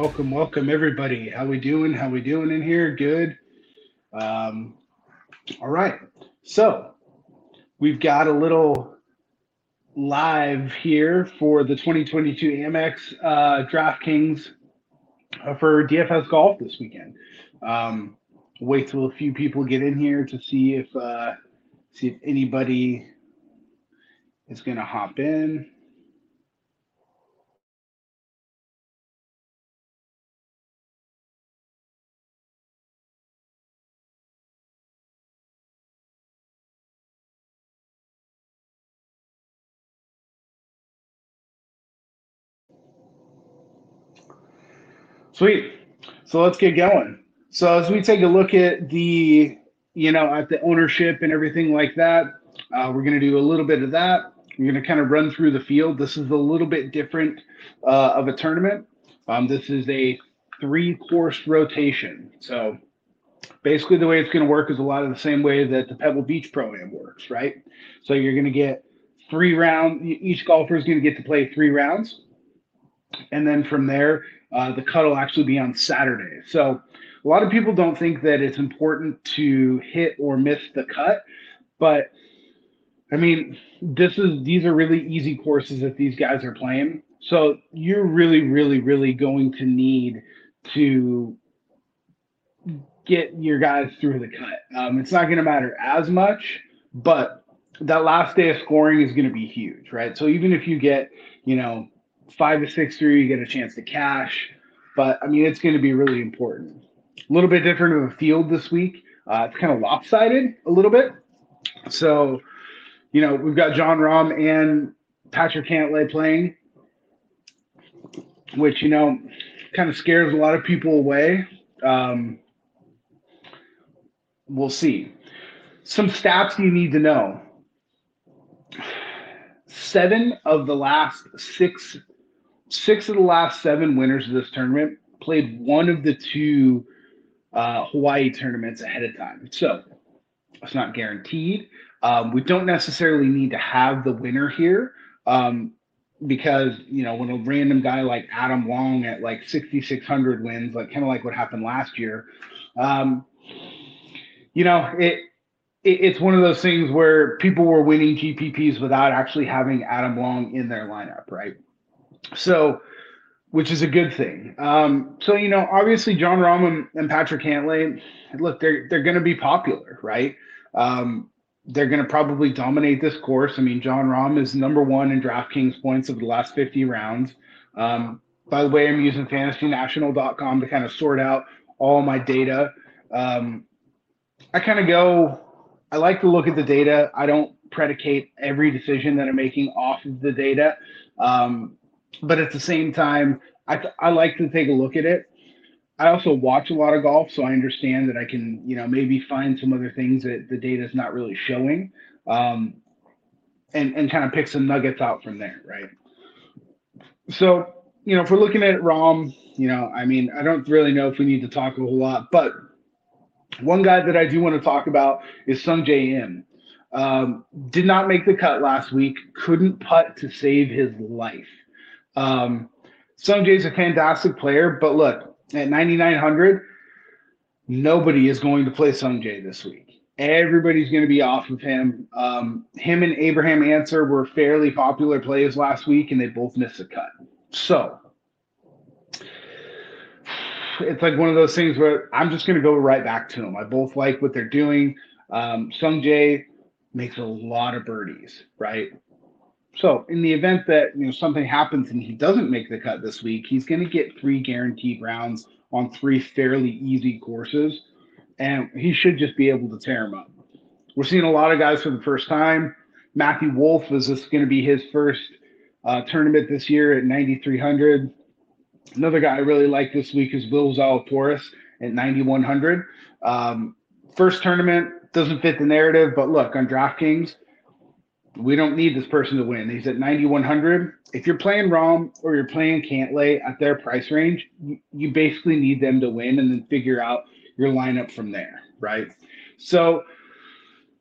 Welcome, welcome everybody. How we doing? How we doing in here? Good. Um, all right, so we've got a little live here for the 2022 Amex uh, DraftKings uh, for DFS golf this weekend. Um, wait till a few people get in here to see if uh, see if anybody is going to hop in. Sweet. So let's get going. So as we take a look at the, you know, at the ownership and everything like that, uh, we're going to do a little bit of that. We're going to kind of run through the field. This is a little bit different uh, of a tournament. Um, this is a three course rotation. So basically, the way it's going to work is a lot of the same way that the Pebble Beach Pro Am works, right? So you're going to get three rounds. Each golfer is going to get to play three rounds. And then from there, uh, the cut will actually be on Saturday. So a lot of people don't think that it's important to hit or miss the cut, but I mean, this is these are really easy courses that these guys are playing. So you're really, really, really going to need to get your guys through the cut. Um, it's not going to matter as much, but that last day of scoring is going to be huge, right? So even if you get, you know, five to six through, you get a chance to cash. But I mean, it's going to be really important. A little bit different of a field this week. Uh, it's kind of lopsided a little bit. So, you know, we've got John Rahm and Patrick Cantlay playing, which, you know, kind of scares a lot of people away. Um, we'll see. Some stats you need to know seven of the last six six of the last seven winners of this tournament played one of the two uh, Hawaii tournaments ahead of time. So it's not guaranteed. Um, we don't necessarily need to have the winner here um, because, you know, when a random guy like Adam Long at like 6,600 wins, like kind of like what happened last year, um, you know, it, it, it's one of those things where people were winning GPPs without actually having Adam Long in their lineup, right? So, which is a good thing. Um, so you know, obviously John Rahm and, and Patrick Cantlay, look, they're they're going to be popular, right? Um, they're going to probably dominate this course. I mean, John Rahm is number one in DraftKings points of the last 50 rounds. Um, by the way, I'm using FantasyNational.com to kind of sort out all my data. Um, I kind of go. I like to look at the data. I don't predicate every decision that I'm making off of the data. Um, but at the same time, I, I like to take a look at it. I also watch a lot of golf, so I understand that I can, you know, maybe find some other things that the data is not really showing, um, and and kind of pick some nuggets out from there, right? So, you know, if we're looking at Rahm, you know, I mean, I don't really know if we need to talk a whole lot, but one guy that I do want to talk about is Sungjae Im. Um, did not make the cut last week, couldn't putt to save his life. Um, Sungjae's a fantastic player, but look, at 9,900, nobody is going to play Sungjae this week. Everybody's going to be off of him. Um, him and Abraham Ancer were fairly popular plays last week, and they both missed a cut. So it's like one of those things where I'm just going to go right back to them. I both like what they're doing. Um, Sungjae makes a lot of birdies, right? So in the event that you know something happens and he doesn't make the cut this week, he's going to get three guaranteed rounds on three fairly easy courses, and he should just be able to tear them up. We're seeing a lot of guys for the first time. Matthew Wolff is this going to be his first uh, tournament this year at 9,300. Another guy I really like this week is Will Zalatoris at 9,100. Um, first tournament doesn't fit the narrative, but look on DraftKings we don't need this person to win. He's at 9,100. If you're playing Rahm or you're playing Cantlay at their price range, you, basically need them to win and then figure out your lineup from there, right? So,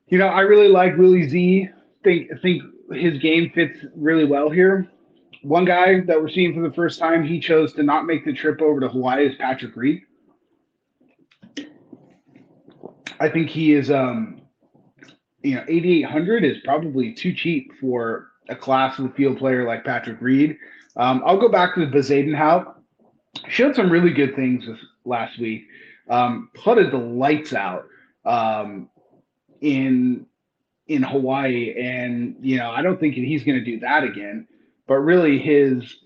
you know, I really like Willie Z. Think think his game fits really well here. one guy that we're seeing for the first time, he chose to not make the trip over to Hawaii is Patrick Reed. I think he is, um, you know, 8,800 is probably too cheap for a class of field player like Patrick Reed. Um, I'll go back to the Bezuidenhout. Showed some really good things this last week. Um, putted the lights out um, in in Hawaii, and you know I don't think he's going to do that again. But really, his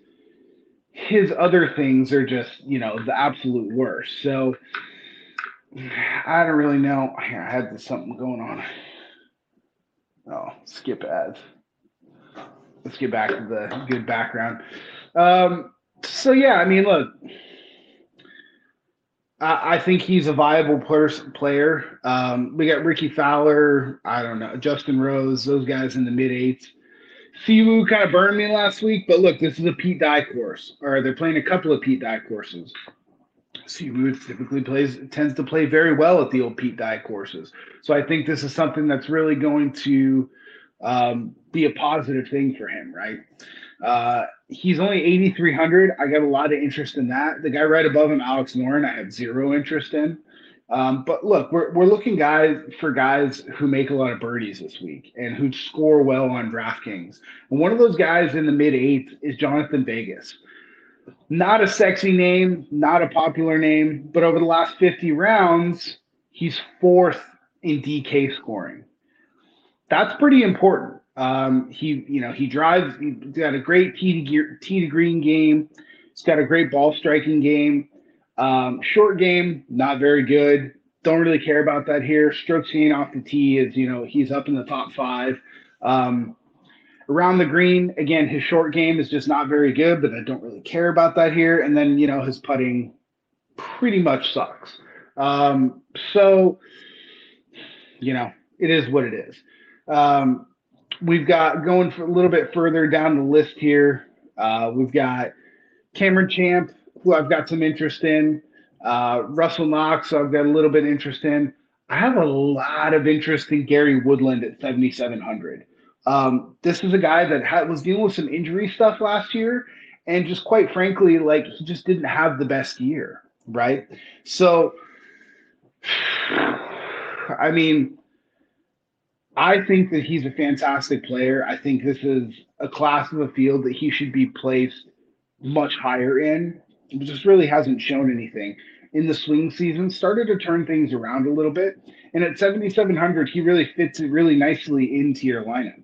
his other things are just you know the absolute worst. So I don't really know. I had something going on. Oh, skip ads. Let's get back to the good background. Um, so yeah, I mean, look, I, I think he's a viable pers- player. Um, we got Rickie Fowler. I don't know Justin Rose. Those guys in the mid eights. Siwoo kind of burned me last week, but look, this is a Pete Dye course, or they're playing a couple of Pete Dye courses. Siwoo typically plays tends to play very well at the old Pete Dye courses. So I think this is something that's really going to um, be a positive thing for him, right? Uh, he's only 8,300. I got a lot of interest in that. The guy right above him, Alex Noren, I have zero interest in. Um, but look, we're, we're looking guys for guys who make a lot of birdies this week and who score well on DraftKings. And one of those guys in the mid eights is Jhonattan Vegas. Not a sexy name, not a popular name, but over the last 50 rounds, he's fourth in DK scoring. That's pretty important. Um, he, you know, he drives. He's got a great tee to gear, tee to green game. He's got a great ball striking game. Um, short game, not very good. Don't really care about that here. Strokes gained off the tee is, you know, he's up in the top five. Um, around the green, again, his short game is just not very good, but I don't really care about that here. And then, you know, his putting pretty much sucks. Um, so, you know, it is what it is. Um, we've got going for a little bit further down the list here. Uh, we've got Cameron Champ, who I've got some interest in. Uh, Russell Knox, I've got a little bit interest in. I have a lot of interest in Gary Woodland at 7,700. Um, this is a guy that had, was dealing with some injury stuff last year, and just quite frankly, like he just didn't have the best year, right? So, I mean, I think that he's a fantastic player. I think this is a class of a field that he should be placed much higher in. Just really hasn't shown anything in the swing season. Started to turn things around a little bit, and at 7,700, he really fits it really nicely into your lineup.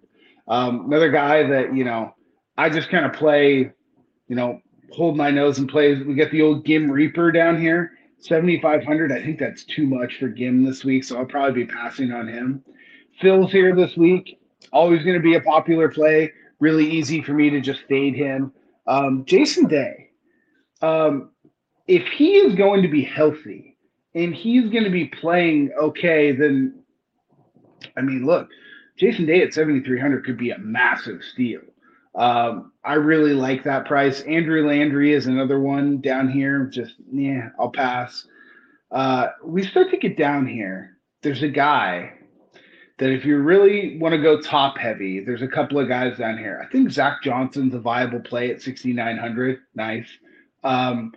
Um, another guy that you know, I just kind of play, you know, hold my nose and play. We get the old Gim Reaper down here, 7,500. I think that's too much for Gim this week, so I'll probably be passing on him. Phil's here this week. Always going to be a popular play. Really easy for me to just fade him. Um, Jason Day, um, if he is going to be healthy and he's going to be playing okay, then I mean, look, Jason Day at 7,300 could be a massive steal. Um, I really like that price. Andrew Landry is another one down here. Just, yeah, I'll pass. Uh, we start to get down here. There's a guy that if you really want to go top heavy, there's a couple of guys down here. I think Zach Johnson's a viable play at 6,900. Nice. Um,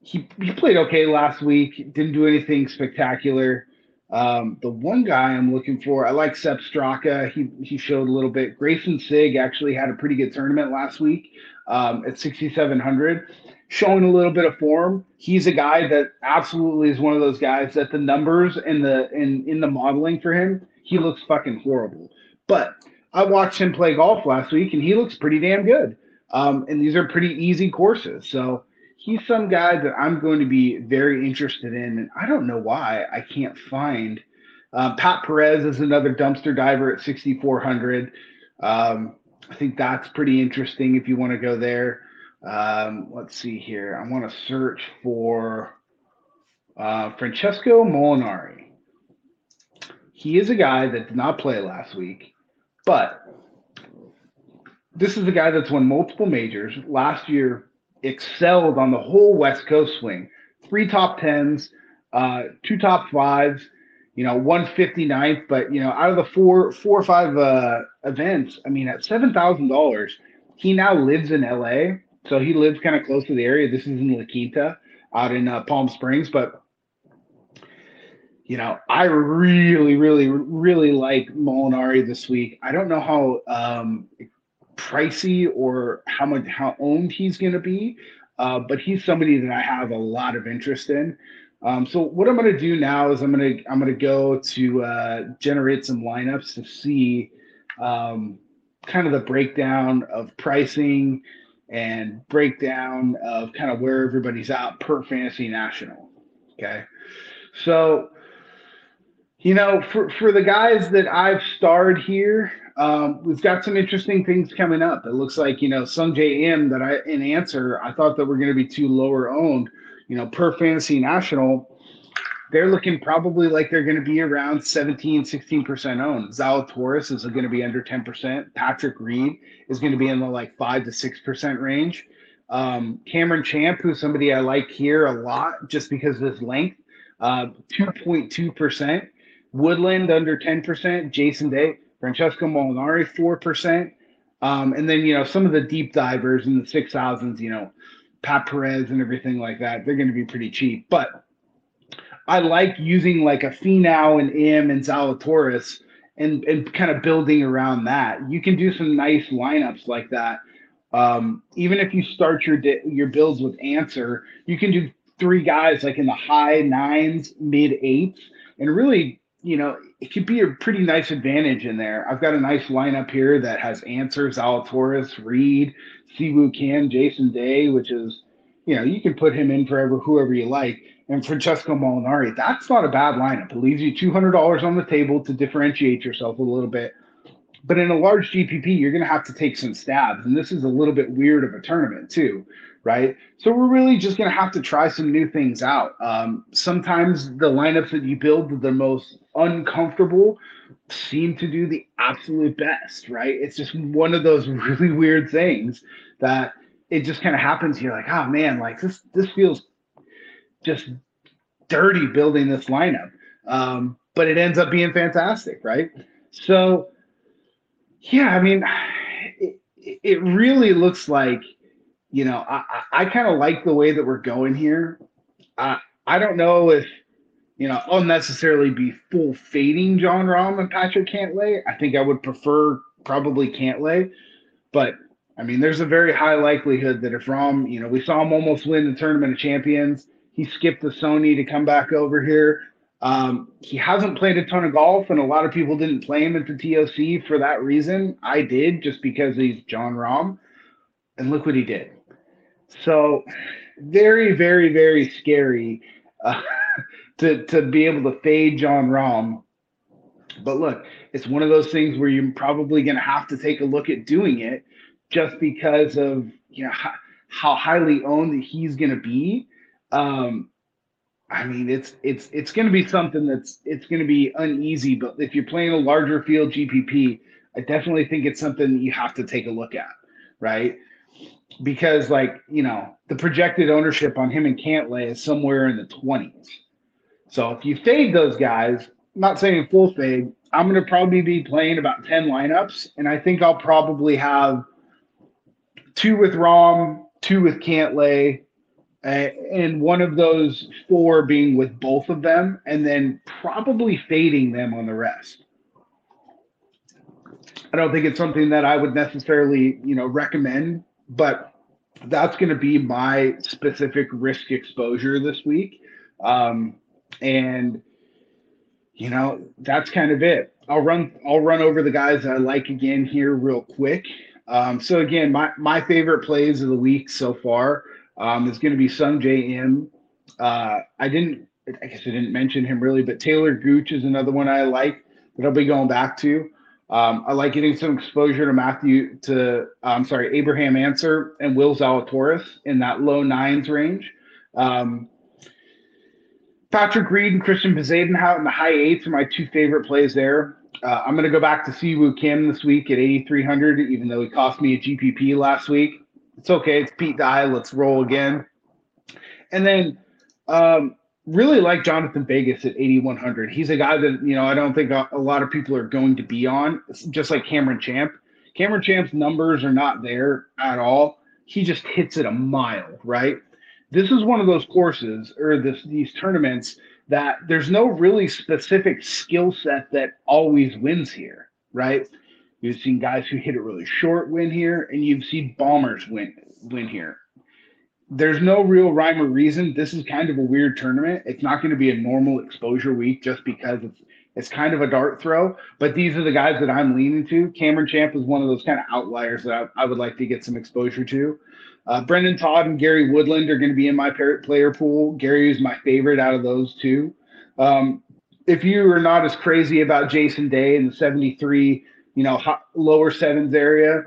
he, he played okay last week, didn't do anything spectacular. Um, the one guy I'm looking for, I like Sepp Straka. He, he showed a little bit. Greyson Sigg actually had a pretty good tournament last week um, at 6,700 showing a little bit of form. He's a guy that absolutely is one of those guys that the numbers and the in in the modeling for him he looks fucking horrible. But I watched him play golf last week, and he looks pretty damn good. Um, and these are pretty easy courses, so he's some guy that I'm going to be very interested in. And I don't know why I can't find. Um, Pat Perez is another dumpster diver at 6,400. Um, I think that's pretty interesting if you want to go there. Um, let's see here. I want to search for uh, Francesco Molinari. He is a guy that did not play last week, but this is a guy that's won multiple majors. Last year, excelled on the whole West Coast swing. Three top tens, uh, two top fives, you know, 159th. But, you know, out of the four, four or five uh, events, I mean, at $7,000, he now lives in LA, so he lives kind of close to the area. This is in La Quinta, out in uh, Palm Springs, but you know, I really, really, really like Molinari this week. I don't know how um, pricey or how much how owned he's going to be, uh, but he's somebody that I have a lot of interest in. Um, so what I'm going to do now is I'm going to I'm going to go to uh, generate some lineups to see um, kind of the breakdown of pricing and breakdown of kind of where everybody's at per fantasy national. Okay, so you know for for the guys that I've starred here, um, we've got some interesting things coming up. It looks like you know Sungjae J M that I in Ancer I thought that we're going to be too lower owned you know, per fantasy national, they're looking probably like they're going to be around 17, 16% owned. Zalatoris is going to be under 10%. Patrick Reed is going to be in the like 5 to 6% range. Um, Cameron Champ, who's somebody I like here a lot just because of his length, uh, 2.2%. Woodland under 10%. Jason Day, Francesco Molinari, 4%. Um, and then, you know, some of the deep divers in the 6,000s, you know, Pat Perez and everything like that, they're going to be pretty cheap. But I like using like a Finau and Im and Zalatoris and and kind of building around that. You can do some nice lineups like that. Um, even if you start your your builds with Ancer, you can do three guys like in the high nines, mid eights, and really, you know, it could be a pretty nice advantage in there. I've got a nice lineup here that has Ancers, Zalatoris, Reed, Siwoo Kim, Jason Day, which is, you know, you can put him in forever, whoever you like, and Francesco Molinari. That's not a bad lineup. It leaves you $200 on the table to differentiate yourself a little bit. But in a large GPP, you're going to have to take some stabs. And this is a little bit weird of a tournament, too, right? So we're really just going to have to try some new things out. Um, sometimes the lineups that you build the most uncomfortable seem to do the absolute best, right? It's just one of those really weird things that it just kind of happens. You're like, oh man, like this this feels just dirty building this lineup. Um, but it ends up being fantastic, right? So yeah, I mean, it, it really looks like, you know, I, I kind of like the way that we're going here. I I don't know if you know, I'll necessarily be full fading John Rahm and Patrick Cantlay. I think I would prefer probably Cantlay, but I mean, there's a very high likelihood that if Rahm, you know, we saw him almost win the Tournament of Champions. He skipped the Sony to come back over here. Um, he hasn't played a ton of golf, and a lot of people didn't play him at the TOC for that reason. I did just because he's John Rahm, and look what he did. So, very, very, very scary. Uh, to to be able to fade John Rahm. But look, it's one of those things where you're probably going to have to take a look at doing it, just because of you know how, how highly owned he's going to be. Um, I mean, it's it's it's going to be something that's it's going to be uneasy. But if you're playing a larger field GPP, I definitely think it's something you have to take a look at, right? Because like you know, the projected ownership on him and Cantlay is somewhere in the 20s. So if you fade those guys, I'm not saying full fade, I'm going to probably be playing about 10 lineups. And I think I'll probably have two with Rahm, two with Cantlay, and one of those four being with both of them, and then probably fading them on the rest. I don't think it's something that I would necessarily, you know, recommend, but that's going to be my specific risk exposure this week. Um, and you know that's kind of it. I'll run I'll run over the guys I like again here real quick. Um, so again, my my favorite plays of the week so far um, is going to be Sungjae Im. Uh, I didn't I guess I didn't mention him really, but Talor Gooch is another one I like that I'll be going back to. Um, I like getting some exposure to Matthew to I'm sorry Abraham Ancer and Will Zalatoris in that low nines range. Um, Patrick Reed and Christiaan Bezuidenhout in the high eights are my two favorite plays there. Uh, I'm going to go back to Siwoo Kim this week at 8,300, even though he cost me a GPP last week. It's okay. It's Pete Dye. Let's roll again. And then um, really like Jhonattan Vegas at 8,100. He's a guy that, you know, I don't think a, a lot of people are going to be on, just like Cameron Champ. Cameron Champ's numbers are not there at all. He just hits it a mile, right? This is one of those courses or this these tournaments that there's no really specific skill set that always wins here, right? You've seen guys who hit it really short win here, and you've seen bombers win win here. There's no real rhyme or reason. This is kind of a weird tournament. It's not going to be a normal exposure week just because it's it's kind of a dart throw. But these are the guys that I'm leaning to. Cameron Champ is one of those kind of outliers that I, I would like to get some exposure to. Uh, Brendon Todd and Gary Woodland are going to be in my player pool. Gary is my favorite out of those two. Um, if you are not as crazy about Jason Day and the 73, you know, lower sevens area,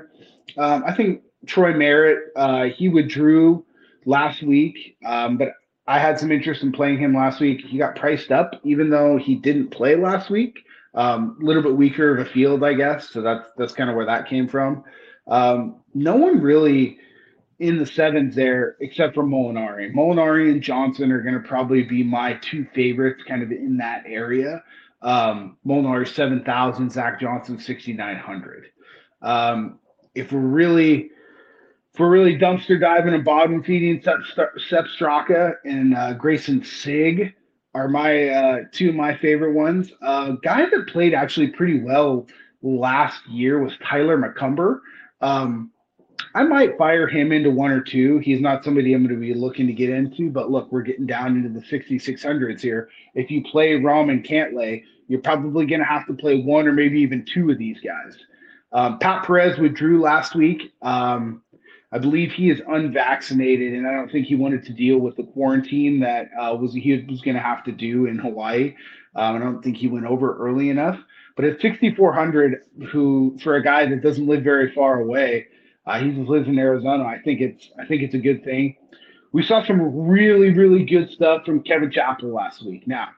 um, I think Troy Merritt, uh, he withdrew last week, um, but I had some interest in playing him last week. He got priced up, even though he didn't play last week. A um, little bit weaker of a field, I guess. So that's that's kind of where that came from. Um, no one really in the sevens there, except for Molinari. Molinari and Johnson are going to probably be my two favorites, kind of in that area. Um, seven thousand, Zach Johnson sixty nine hundred. Um, if we're really if we're really dumpster diving and bottom feeding, Sepp Straka and uh, Greyson Sigg are my uh, two of my favorite ones. Uh, guy that played actually pretty well last year was Tyler McCumber. Um, I might fire him into one or two. He's not somebody I'm going to be looking to get into, but look, we're getting down into the 6600s here. If you play Rahm and Cantlay, you're probably going to have to play one or maybe even two of these guys. Um, Pat Perez withdrew last week. Um, I believe he is unvaccinated, and I don't think he wanted to deal with the quarantine that uh, was he was going to have to do in Hawaii. Um, I don't think he went over early enough. But at 6,400, who for a guy that doesn't live very far away, uh, he just lives in Arizona. I think it's I think it's a good thing. We saw some really really good stuff from Kevin Chappell last week. Now,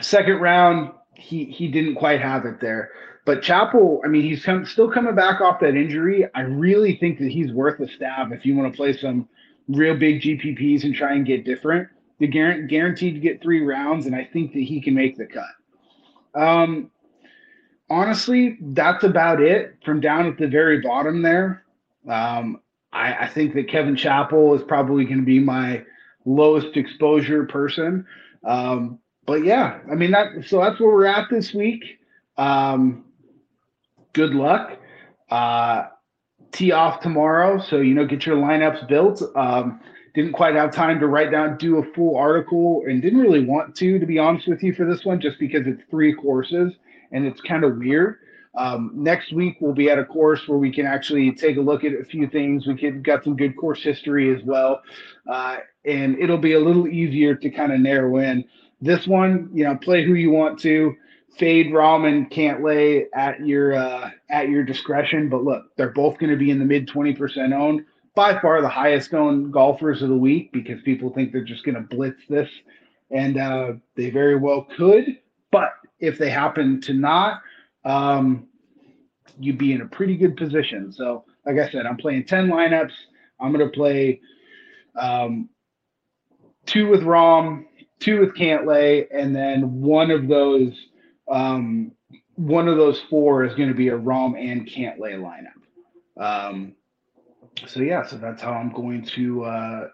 second round, he he didn't quite have it there. But Chappell, I mean, he's come, still coming back off that injury. I really think that he's worth a stab if you want to play some real big GPPs and try and get different. The guaranteed to get three rounds, and I think that he can make the cut. Um, honestly, that's about it from down at the very bottom there. Um, I, I, think that Kevin Chappell is probably going to be my lowest exposure person. Um, but yeah, I mean that. So that's where we're at this week. Um, good luck. Uh, tee off tomorrow, so you know get your lineups built. Um, didn't quite have time to write down, do a full article, and didn't really want to, to be honest with you, for this one, just because it's three courses and it's kind of weird. Um, next week we'll be at a course where we can actually take a look at a few things. We can got some good course history as well, uh, and it'll be a little easier to kind of narrow in. This one, you know, play who you want to. Fade Rahm and Cantlay at your uh, at your discretion. But look, they're both going to be in the mid twenty percent owned. By far the highest owned golfers of the week because people think they're just going to blitz this, and uh, they very well could. But if they happen to not, um, you'd be in a pretty good position. So, like I said, I'm playing 10 lineups. I'm going to play um, two with Rahm, two with Cantlay, and then one of those um, one of those four is going to be a Rahm and Cantlay lineup. Um, so yeah, so that's how I'm going to uh,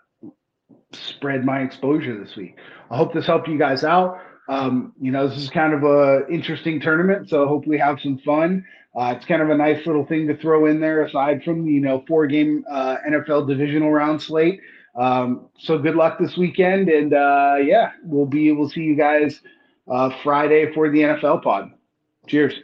spread my exposure this week. I hope this helped you guys out. Um, you know, this is kind of a interesting tournament, so hopefully have some fun. Uh, it's kind of a nice little thing to throw in there aside from you know, four game uh, NFL divisional round slate. Um, so good luck this weekend. And uh, yeah, we'll be, we'll see you guys uh, Friday for the NFL pod. Cheers.